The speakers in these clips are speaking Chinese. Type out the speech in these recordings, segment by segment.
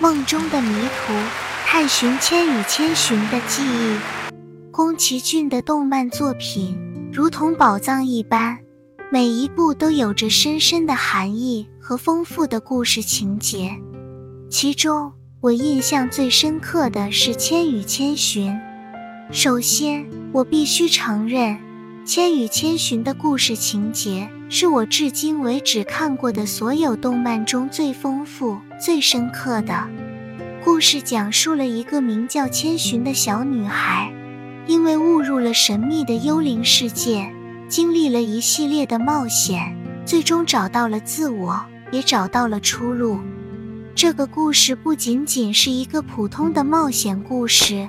梦中的迷途，探寻《千与千寻》的记忆。宫崎骏的动漫作品如同宝藏一般，每一部都有着深深的含义和丰富的故事情节。其中，我印象最深刻的是《千与千寻》。首先，我必须承认，《千与千寻》的故事情节是我至今为止看过的所有动漫中最丰富、最深刻的。故事讲述了一个名叫千寻的小女孩，因为误入了神秘的幽灵世界，经历了一系列的冒险，最终找到了自我，也找到了出路。这个故事不仅仅是一个普通的冒险故事。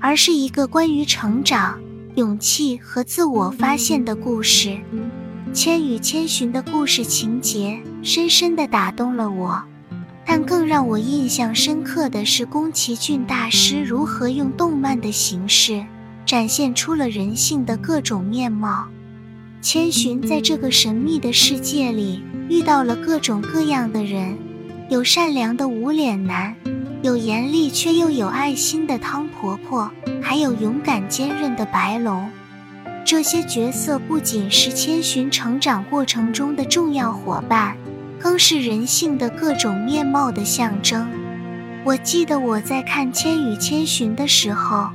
而是一个关于成长、勇气和自我发现的故事，《千与千寻》的故事情节深深地打动了我。但更让我印象深刻的是宫崎骏大师如何用动漫的形式展现出了人性的各种面貌。千寻在这个神秘的世界里遇到了各种各样的人，有善良的无脸男。有严厉却又有爱心的汤婆婆，还有勇敢坚韧的白龙，这些角色不仅是千寻成长过程中的重要伙伴，更是人性的各种面貌的象征。我记得我在看《千与千寻》的时候，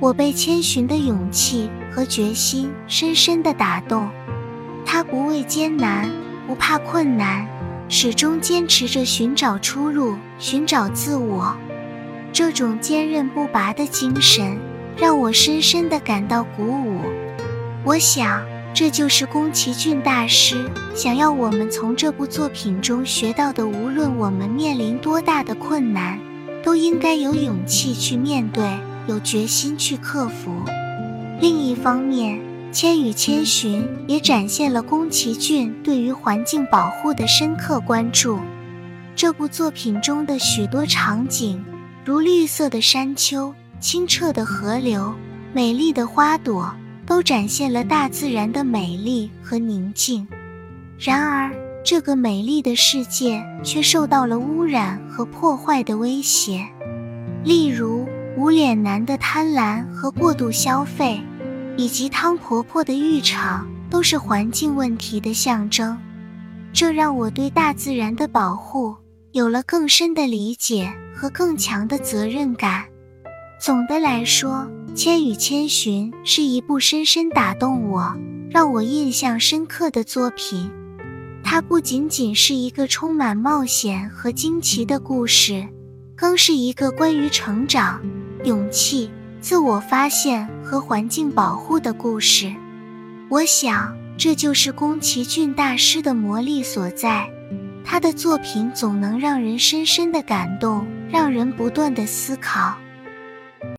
我被千寻的勇气和决心深深的打动。他不畏艰难，不怕困难。始终坚持着寻找出路，寻找自我。这种坚韧不拔的精神让我深深的感到鼓舞。我想，这就是宫崎骏大师想要我们从这部作品中学到的：无论我们面临多大的困难，都应该有勇气去面对，有决心去克服。另一方面，《千与千寻》也展现了宫崎骏对于环境保护的深刻关注。这部作品中的许多场景，如绿色的山丘、清澈的河流、美丽的花朵，都展现了大自然的美丽和宁静。然而，这个美丽的世界却受到了污染和破坏的威胁，例如无脸男的贪婪和过度消费。以及汤婆婆的浴场都是环境问题的象征，这让我对大自然的保护有了更深的理解和更强的责任感。总的来说，《千与千寻》是一部深深打动我、让我印象深刻的作品。它不仅仅是一个充满冒险和惊奇的故事，更是一个关于成长、勇气。自我发现和环境保护的故事，我想这就是宫崎骏大师的魔力所在。他的作品总能让人深深的感动，让人不断的思考。